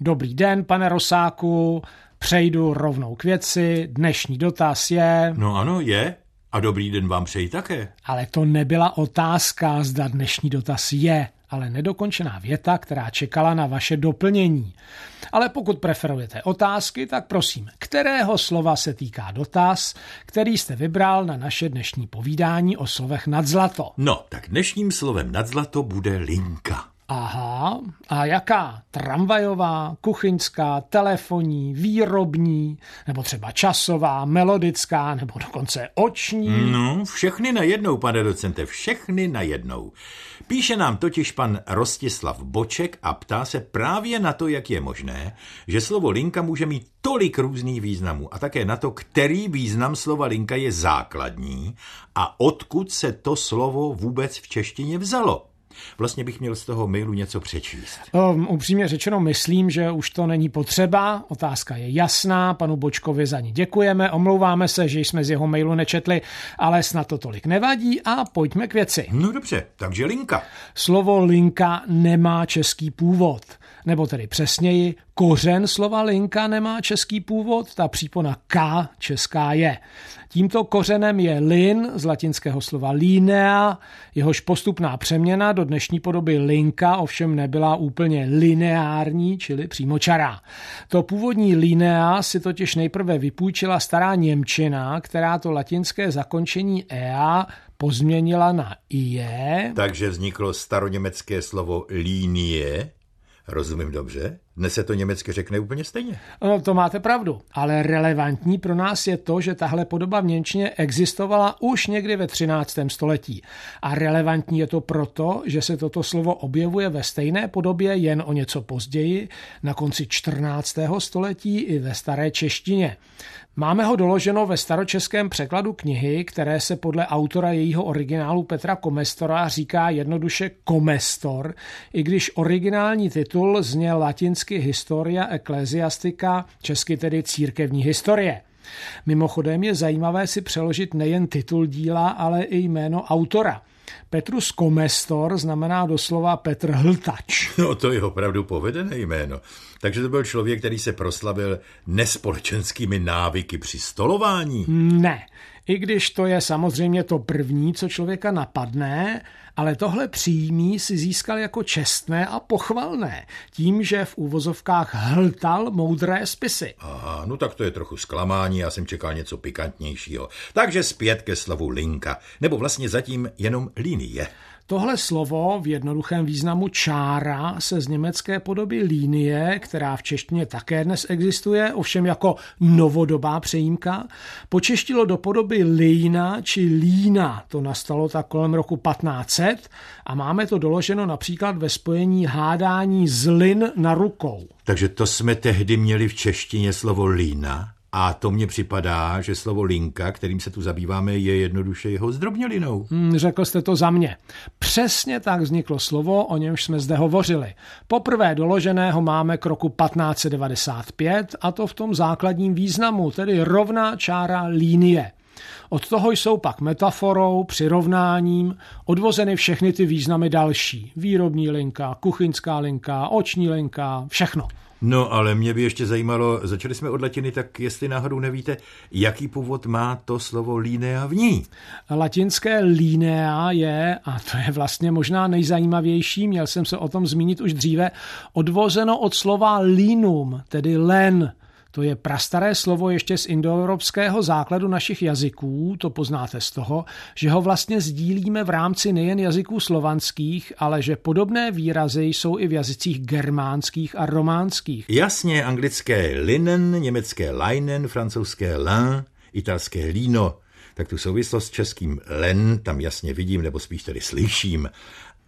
Dobrý den, pane Rosáku, přejdu rovnou k věci. Dnešní dotaz je... No ano, je. A dobrý den vám přeji také. Ale to nebyla otázka, zda dnešní dotaz je, ale nedokončená věta, která čekala na vaše doplnění. Ale pokud preferujete otázky, tak prosím, kterého slova se týká dotaz, který jste vybral na naše dnešní povídání o slovech nad zlato? No, tak dnešním slovem nad zlato bude linka. Aha, a jaká? Tramvajová, kuchyňská, telefonní, výrobní, nebo třeba časová, melodická, nebo dokonce oční? No, všechny na jednou, pane docente, všechny na jednou. Píše nám totiž pan Rostislav Boček a ptá se právě na to, jak je možné, že slovo linka může mít tolik různých významů a také na to, který význam slova linka je základní a odkud se to slovo vůbec v češtině vzalo. Vlastně bych měl z toho mailu něco přečíst. Um, upřímně řečeno, myslím, že už to není potřeba. Otázka je jasná, panu Bočkovi za ní děkujeme, omlouváme se, že jsme z jeho mailu nečetli, ale snad to tolik nevadí a pojďme k věci. No dobře, takže linka. Slovo linka nemá český původ nebo tedy přesněji, kořen slova linka nemá český původ, ta přípona K česká je. Tímto kořenem je lin z latinského slova linea, jehož postupná přeměna do dnešní podoby linka ovšem nebyla úplně lineární, čili přímočará. To původní linea si totiž nejprve vypůjčila stará Němčina, která to latinské zakončení ea pozměnila na ie. Takže vzniklo staroněmecké slovo linie, Rozumím dobře? Dnes se to německy řekne úplně stejně. No, to máte pravdu, ale relevantní pro nás je to, že tahle podoba v Němčině existovala už někdy ve 13. století. A relevantní je to proto, že se toto slovo objevuje ve stejné podobě jen o něco později, na konci 14. století i ve staré češtině. Máme ho doloženo ve staročeském překladu knihy, které se podle autora jejího originálu Petra Komestora říká jednoduše Komestor, i když originální titul zněl latinsky Historia Ecclesiastica, česky tedy církevní historie. Mimochodem je zajímavé si přeložit nejen titul díla, ale i jméno autora. Petrus Komestor znamená doslova Petr Hltač. No to je opravdu povedené jméno. Takže to byl člověk, který se proslavil nespolečenskými návyky při stolování? Ne. I když to je samozřejmě to první, co člověka napadne, ale tohle příjmí si získal jako čestné a pochvalné, tím, že v úvozovkách hltal moudré spisy. Aha, no tak to je trochu zklamání, já jsem čekal něco pikantnějšího. Takže zpět ke slovu linka, nebo vlastně zatím jenom linie. Tohle slovo v jednoduchém významu čára se z německé podoby línie, která v češtině také dnes existuje, ovšem jako novodobá přejímka, počeštilo do podoby lína či lína. To nastalo tak kolem roku 1500 a máme to doloženo například ve spojení hádání zlin na rukou. Takže to jsme tehdy měli v češtině slovo lína? A to mně připadá, že slovo linka, kterým se tu zabýváme, je jednoduše jeho zdrobnělinou. Hmm, řekl jste to za mě. Přesně tak vzniklo slovo, o němž jsme zde hovořili. Poprvé doloženého máme k roku 1595 a to v tom základním významu, tedy rovná čára línie. Od toho jsou pak metaforou, přirovnáním odvozeny všechny ty významy další. Výrobní linka, kuchyňská linka, oční linka, všechno. No, ale mě by ještě zajímalo, začali jsme od latiny, tak jestli náhodou nevíte, jaký původ má to slovo linea v ní? Latinské linea je, a to je vlastně možná nejzajímavější, měl jsem se o tom zmínit už dříve, odvozeno od slova linum, tedy len, to je prastaré slovo ještě z indoevropského základu našich jazyků, to poznáte z toho, že ho vlastně sdílíme v rámci nejen jazyků slovanských, ale že podobné výrazy jsou i v jazycích germánských a románských. Jasně, anglické linen, německé leinen, francouzské lin, italské lino. Tak tu souvislost s českým len tam jasně vidím, nebo spíš tedy slyším.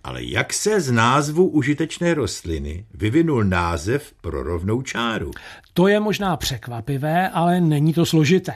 Ale jak se z názvu užitečné rostliny vyvinul název pro rovnou čáru? To je možná překvapivé, ale není to složité.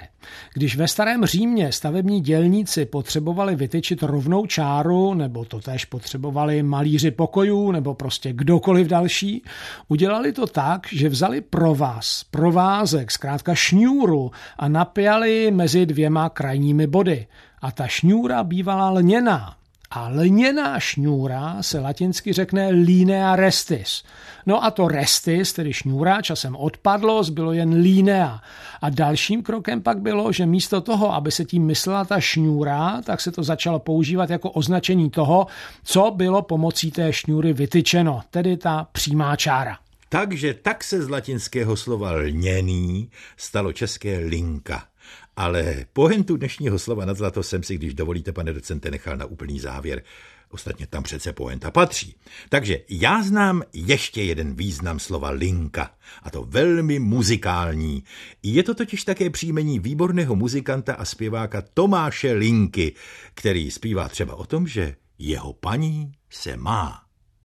Když ve starém Římě stavební dělníci potřebovali vytyčit rovnou čáru, nebo to též potřebovali malíři pokojů, nebo prostě kdokoliv další, udělali to tak, že vzali provaz, provázek, zkrátka šňůru a napjali mezi dvěma krajními body. A ta šňůra bývala lněná, A lněná šňůra se latinsky řekne linea restis. No a to restis, tedy šňůra, časem odpadlo, zbylo jen linea. A dalším krokem pak bylo, že místo toho, aby se tím myslela ta šňůra, tak se to začalo používat jako označení toho, co bylo pomocí té šňůry vytyčeno, tedy ta přímá čára. Takže tak se z latinského slova lněný stalo české linka. Ale pohentu dnešního slova nad zlato jsem si, když dovolíte, pane docente, nechal na úplný závěr. Ostatně tam přece poenta patří. Takže já znám ještě jeden význam slova linka, a to velmi muzikální. Je to totiž také příjmení výborného muzikanta a zpěváka Tomáše Linky, který zpívá třeba o tom, že jeho paní se má.